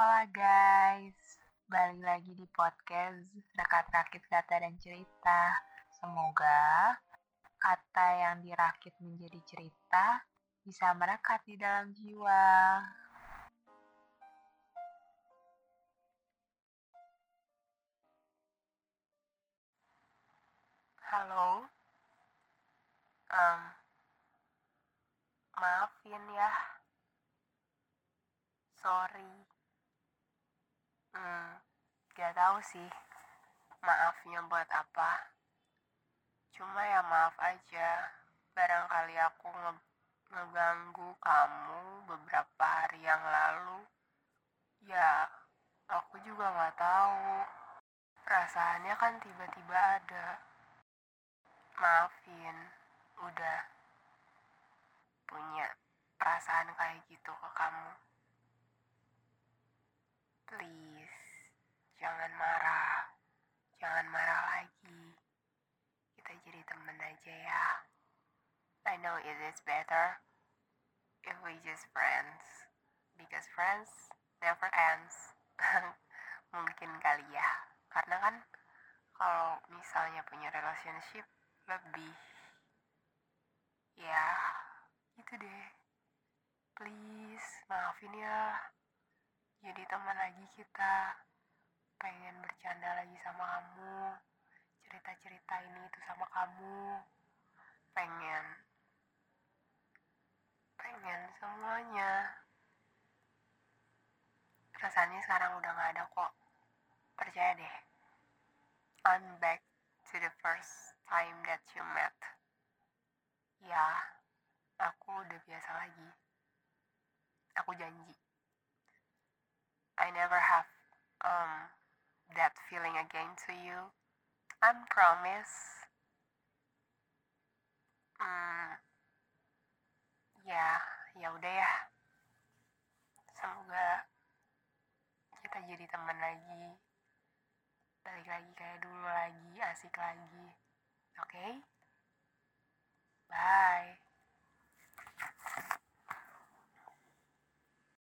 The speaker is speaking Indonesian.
Hola guys, balik lagi di podcast Rakit-Rakit Kata dan Cerita. Semoga kata yang dirakit menjadi cerita bisa merekat di dalam jiwa. Halo, um, maafin ya, sorry. Hmm, gak tahu sih maafnya buat apa. Cuma ya maaf aja, barangkali aku nge ngeganggu kamu beberapa hari yang lalu. Ya, aku juga nggak tahu. Perasaannya kan tiba-tiba ada. Maafin, udah punya perasaan kayak gitu ke kamu. Please, jangan marah. Jangan marah lagi. Kita jadi temen aja ya. I know it better if we just friends. Because friends never ends. Mungkin kali ya. Karena kan kalau misalnya punya relationship lebih ya gitu deh. Please, maafin ya. Jadi teman lagi kita. Pengen bercanda lagi sama kamu. Cerita-cerita ini itu sama kamu. Pengen pengen semuanya. Perasaannya sekarang udah gak ada kok. Percaya deh. I'm back to the first time that you met. Ya, aku udah biasa lagi. Aku janji. I never have um that feeling again to you. I promise. Hmm, ya, ya udah ya. Semoga kita jadi teman lagi. Balik lagi kayak dulu lagi, asik lagi. Oke? Bye.